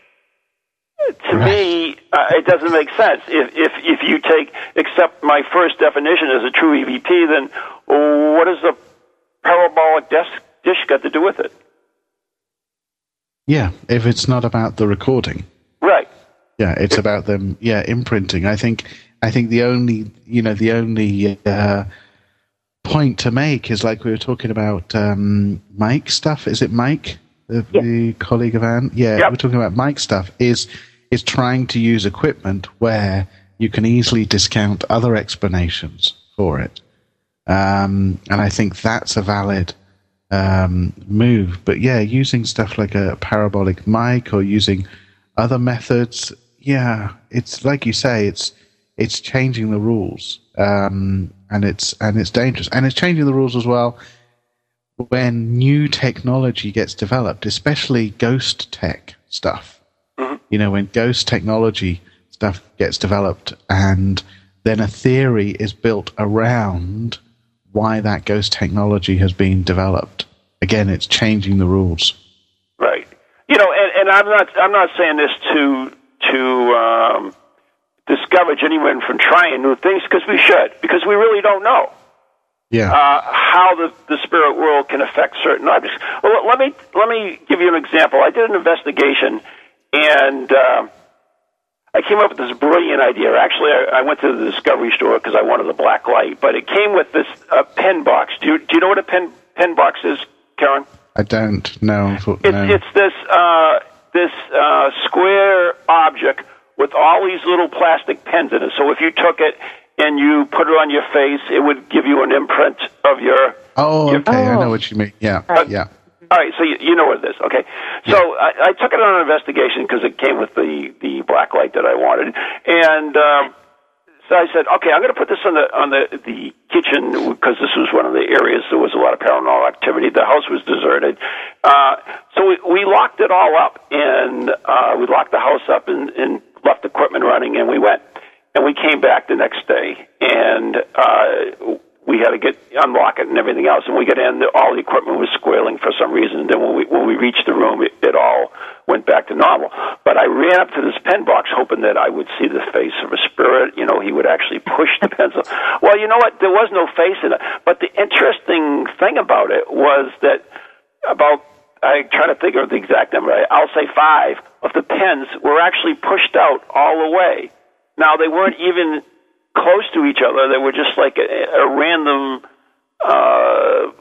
To me, uh, it doesn't make sense. If if if you take accept my first definition as a true EVP, then what does the parabolic dish dish got to do with it? Yeah, if it's not about the recording. Right. Yeah, it's about them. Yeah, imprinting. I think. I think the only you know the only uh, point to make is like we were talking about um, Mike stuff. Is it Mike, the, the colleague of Anne? Yeah, Yep. we're talking about mic stuff. Is is trying to use equipment where you can easily discount other explanations for it. Um, and I think that's a valid um, move. But yeah, using stuff like a parabolic mic or using other methods, yeah, it's like you say, it's it's changing the rules, um, and it's and it's dangerous, and it's changing the rules as well when new technology gets developed, especially ghost tech stuff. Mhm. You know, when ghost technology stuff gets developed, and then a theory is built around why that ghost technology has been developed. Again, it's changing the rules. Right. You know, and, and I'm not I'm not saying this to to um, discourage anyone from trying new things because we should because we really don't know Yeah. uh, how the, the spirit world can affect certain objects. Well, let me let me give you an example. I did an investigation, and um I came up with this brilliant idea. Actually, I, I went to the Discovery store because I wanted the black light, but it came with this uh, pen box. Do you do you know what a pen pen box is, Ciarán? I don't know. It's, no. it's this uh, this uh, square object with all these little plastic pens in it. So if you took it and you put it on your face, it would give you an imprint of your. oh, your- okay. I Oh. know what you mean. Yeah. Right. Yeah. All right, so you, you know what it is. Okay, so I, I took it on an investigation because it came with the the black light that I wanted, and um, so I said, okay, I'm going to put this on the on the the kitchen because this was one of the areas there was a lot of paranormal activity. The house was deserted, uh, so we, we locked it all up, and uh, we locked the house up and, and left equipment running, and we went. And we came back the next day, and uh, we had to get unlock it and everything else. And we got in, all the equipment was squealing for some reason. And then when we when we reached the room, it, it all went back to normal. But I ran up to this pen box hoping that I would see the face of a spirit. You know, he would actually push the pencil. Well, you know what? There was no face in it. But the interesting thing about it was that about I try to think of the exact number. I'll say five of the pens were actually pushed out all the way. Now they weren't even close to each other. They were just like a, a random uh,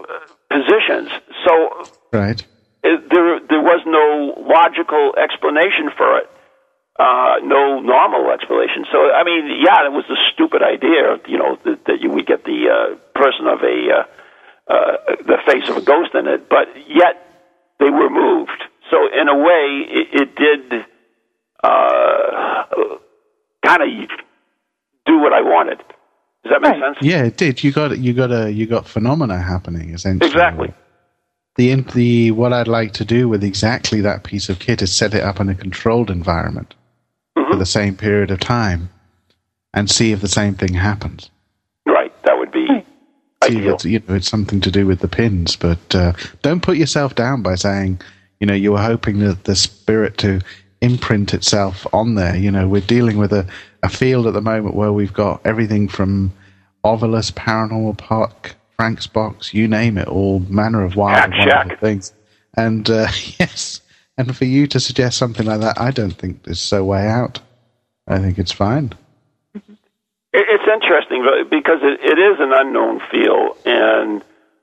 positions. So Right. it, there there was no logical explanation for it. Uh, no normal explanation. So I mean, yeah, it was a stupid idea. You know that, that you would get the uh, person of a uh, uh, the face of a ghost in it, but yet they were moved. So in a way, it, it did uh, kind of do what I wanted. Does that make Right. sense? Yeah, it did. You got you got a you got phenomena happening essentially. Exactly. The in- the what I'd like to do with exactly that piece of kit is set it up in a controlled environment for the same period of time, and see if the same thing happens. Right. That would be See if ideal. it's, you know, it's something to do with the pins, but uh, don't put yourself down by saying, you know, you were hoping that the spirit to imprint itself on there. You know, we're dealing with a, a field at the moment where we've got everything from Ovilus, Paranormal Puck, Frank's Box, you name it, all manner of wild and Shack. things. And uh, yes, and for you to suggest something like that, I don't think is so way out. I think it's fine. It's interesting because it, it is an unknown field, and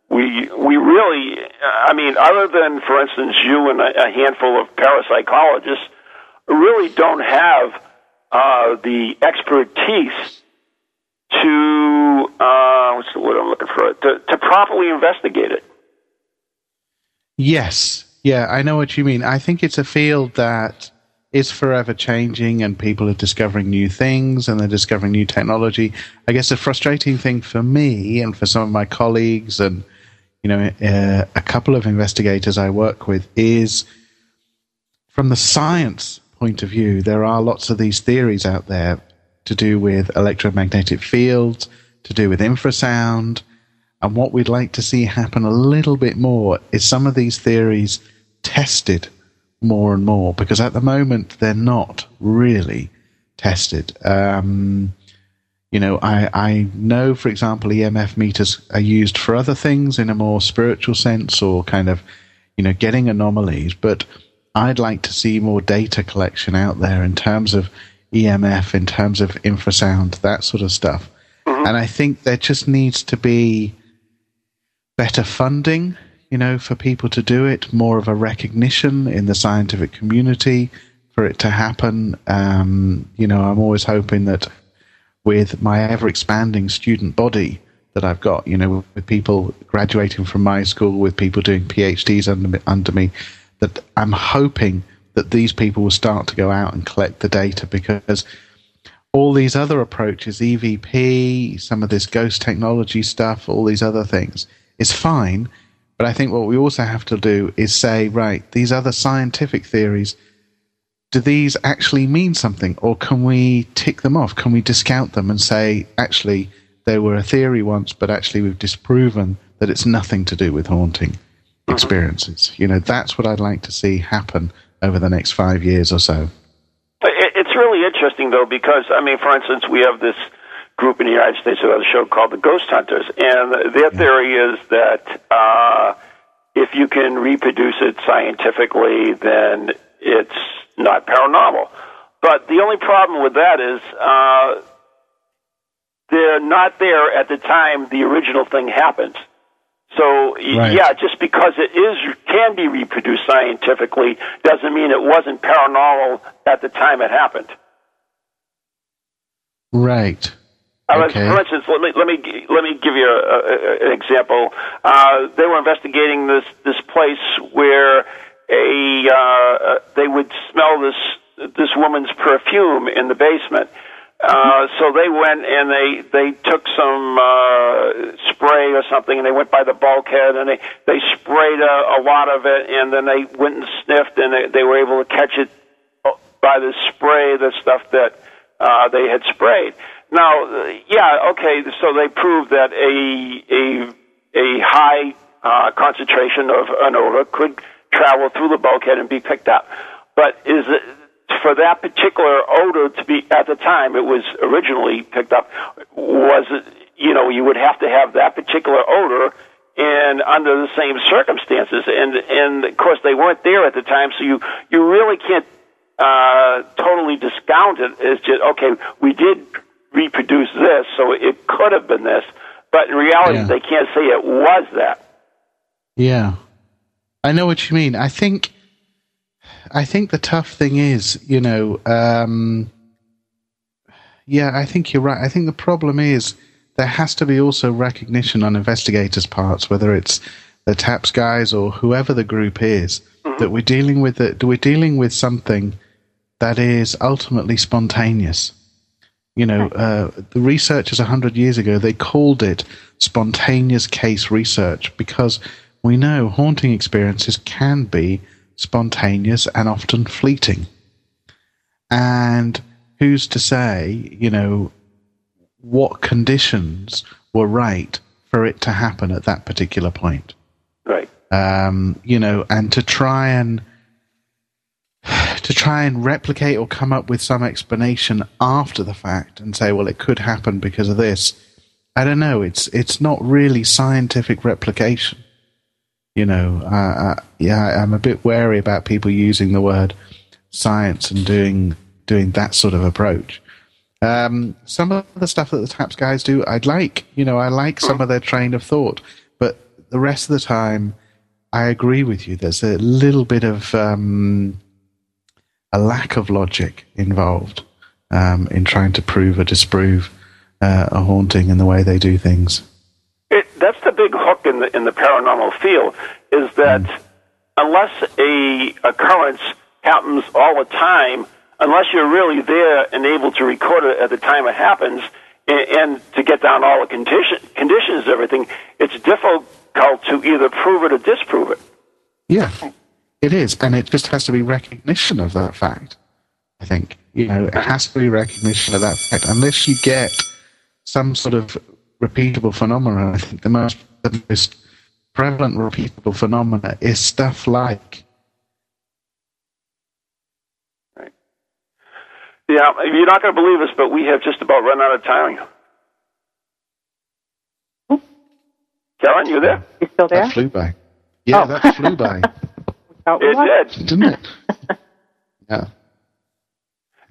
we we really, I mean, other than for instance you and a handful of parapsychologists, really don't have uh, the expertise to uh, what's the word I'm looking for to, to properly investigate it. Yes. Yeah, I know what you mean. I think it's a field that is forever changing and people are discovering new things and they're discovering new technology. I guess the frustrating thing for me and for some of my colleagues and you know uh, a couple of investigators I work with is from the science point of view, there are lots of these theories out there to do with electromagnetic fields, to do with infrasound, and what we'd like to see happen a little bit more is some of these theories tested more and more because at the moment they're not really tested. Um, you know, I, I know, for example, EMF meters are used for other things in a more spiritual sense or kind of, you know, getting anomalies, but I'd like to see more data collection out there in terms of EMF, in terms of infrasound, that sort of stuff. And I think there just needs to be better funding, you know, for people to do it, more of a recognition in the scientific community for it to happen. Um, you know, I'm always hoping that with my ever expanding student body, that I've got. You know, with people graduating from my school, with people doing PhDs under me, under me, that I'm hoping that these people will start to go out and collect the data because all these other approaches, EVP, some of this ghost technology stuff, all these other things, is fine. But I think what we also have to do is say, right, these other scientific theories, do these actually mean something? Or can we tick them off? Can we discount them and say, actually, they were a theory once, but actually we've disproven that it's nothing to do with haunting experiences? You know, that's what I'd like to see happen over the next five years or so. It's really interesting, though, because, I mean, for instance, we have this group in the United States who has a show called the Ghost Hunters, and their theory is that uh, if you can reproduce it scientifically, then it's not paranormal. But the only problem with that is uh, they're not there at the time the original thing happens. So Right. yeah, just because it is can be reproduced scientifically doesn't mean it wasn't paranormal at the time it happened. Right. Okay. For instance, let me let me let me give you a, a, an example. Uh, they were investigating this this place where a uh, they would smell this this woman's perfume in the basement. Uh, so they went and they they took some uh, spray or something and they went by the bulkhead and they they sprayed a, a lot of it and then they went and sniffed and they, they were able to catch it by the spray the stuff that uh, they had sprayed. Now, yeah, okay, so they proved that a a a high uh, concentration of an odor could travel through the bulkhead and be picked up. But is it for that particular odor to be at the time it was originally picked up? Was you know you would have to have that particular odor and under the same circumstances and and of course they weren't there at the time so you you really can't uh, totally discount it as just okay we did reproduce this so it could have been this but in reality Yeah. they can't say it was that Yeah. I know what you mean. I think I think the tough thing is, you know, um yeah, I think you're right. I think the problem is there has to be also recognition on investigators' parts, whether it's the TAPS guys or whoever the group is, that we're dealing with it, we're dealing with something that is ultimately spontaneous. You know, uh, the researchers a hundred years ago they called it spontaneous case research because we know haunting experiences can be spontaneous and often fleeting. And who's to say, you know, what conditions were right for it to happen at that particular point? right um, you know, and to try and to try and replicate or come up with some explanation after the fact and say, well, it could happen because of this. I don't know. It's it's not really scientific replication. You know, uh, uh, yeah, I'm a bit wary about people using the word science and doing doing that sort of approach. Um, some of the stuff that the TAPS guys do, I'd like. You know, I like some of their train of thought, but the rest of the time, I agree with you. There's a little bit of um, a lack of logic involved um, in trying to prove or disprove uh, a haunting in the way they do things. It, that's the big hook in the in the paranormal field is that unless a occurrence happens all the time, unless you're really there and able to record it at the time it happens, and, and to get down all the condition, conditions, everything, it's difficult to either prove it or disprove it. Yeah, it is, and it just has to be recognition of that fact. I think you know it has to be recognition of that fact. Unless you get some sort of repeatable phenomena, I think the most the most prevalent repeatable phenomena is stuff like Yeah, you're not going to believe us, but we have just about run out of time. Ciarán, you there? You still there? that flew by. Yeah, Oh. that flew by, It did. didn't it? Yeah.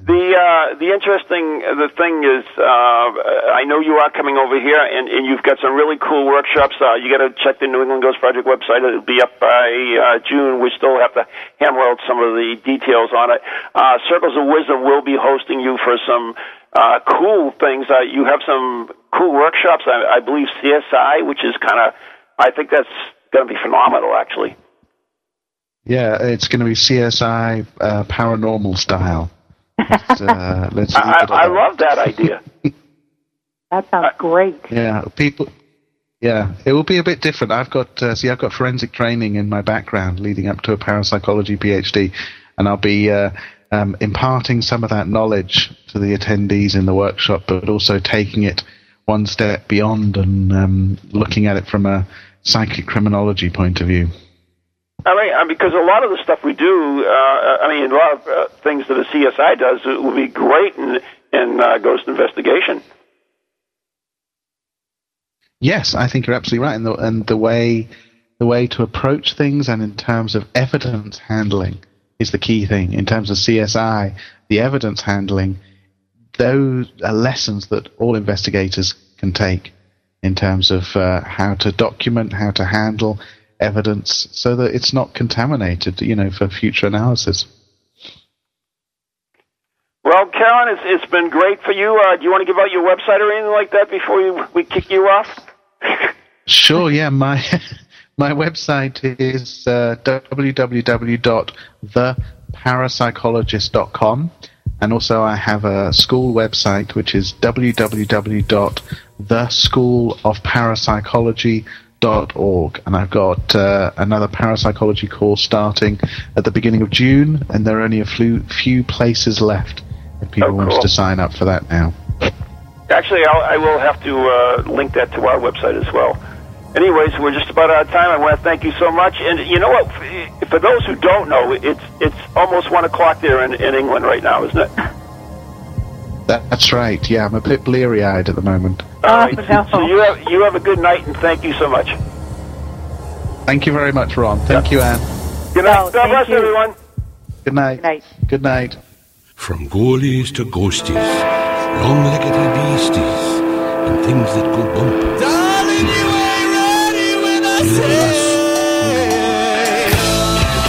The uh, the interesting the thing is, uh, I know you are coming over here, and, and you've got some really cool workshops. Uh, you got to check the New England Ghost Project website; it'll be up by uh, June. We still have to hammer out some of the details on it. Uh, Circles of Wisdom will be hosting you for some uh, cool things. Uh, you have some cool workshops. I, I believe CSI, which is kind of, I think that's going to be phenomenal, actually. Yeah, it's going to be CSI uh, paranormal style. Let's, uh, let's leave I, it I love that idea. That sounds great. Yeah, people. Yeah, it will be a bit different. I've got uh, see, I've got forensic training in my background, leading up to a parapsychology PhD, and I'll be uh, um, imparting some of that knowledge to the attendees in the workshop, but also taking it one step beyond and um, looking at it from a psychic criminology point of view. I mean, uh, because a lot of the stuff we do, uh, I mean, a lot of uh, things that a CSI does uh, will be great in, in uh, ghost investigation. Yes, I think you're absolutely right, and the, and the way the way to approach things, and in terms of evidence handling, is the key thing. In terms of CSI, the evidence handling, those are lessons that all investigators can take in terms of uh, how to document, how to handle evidence, so that it's not contaminated, you know, for future analysis. Well, Ciarán, it's, it's been great for you. Uh, do you want to give out your website or anything like that before we, we kick you off? Sure, yeah. My my website is uh, www.theparapsychologist.com, and also I have a school website which is www.theschoolofparapsychology.org, and I've got uh, another parapsychology course starting at the beginning of June, and there are only a few few places left if people Oh, want to sign up for that now. Actually, I'll, I will have to uh, link that to our website as well. Anyways, we're just about out of time. I want to thank you so much. And you know what? For those who don't know, it's it's almost one o'clock there in, in England right now, isn't it? That's right. Yeah, I'm a bit bleary eyed at the moment. All right. so you have you have a good night and thank you so much. Thank you very much, Ron. Thank you, Anne. Good night. Oh, God bless you. everyone. Good night. Good night. Good night. From goalies to ghosties, long-legged beasties, and things that go bump. Darling, you ain't ready when I say.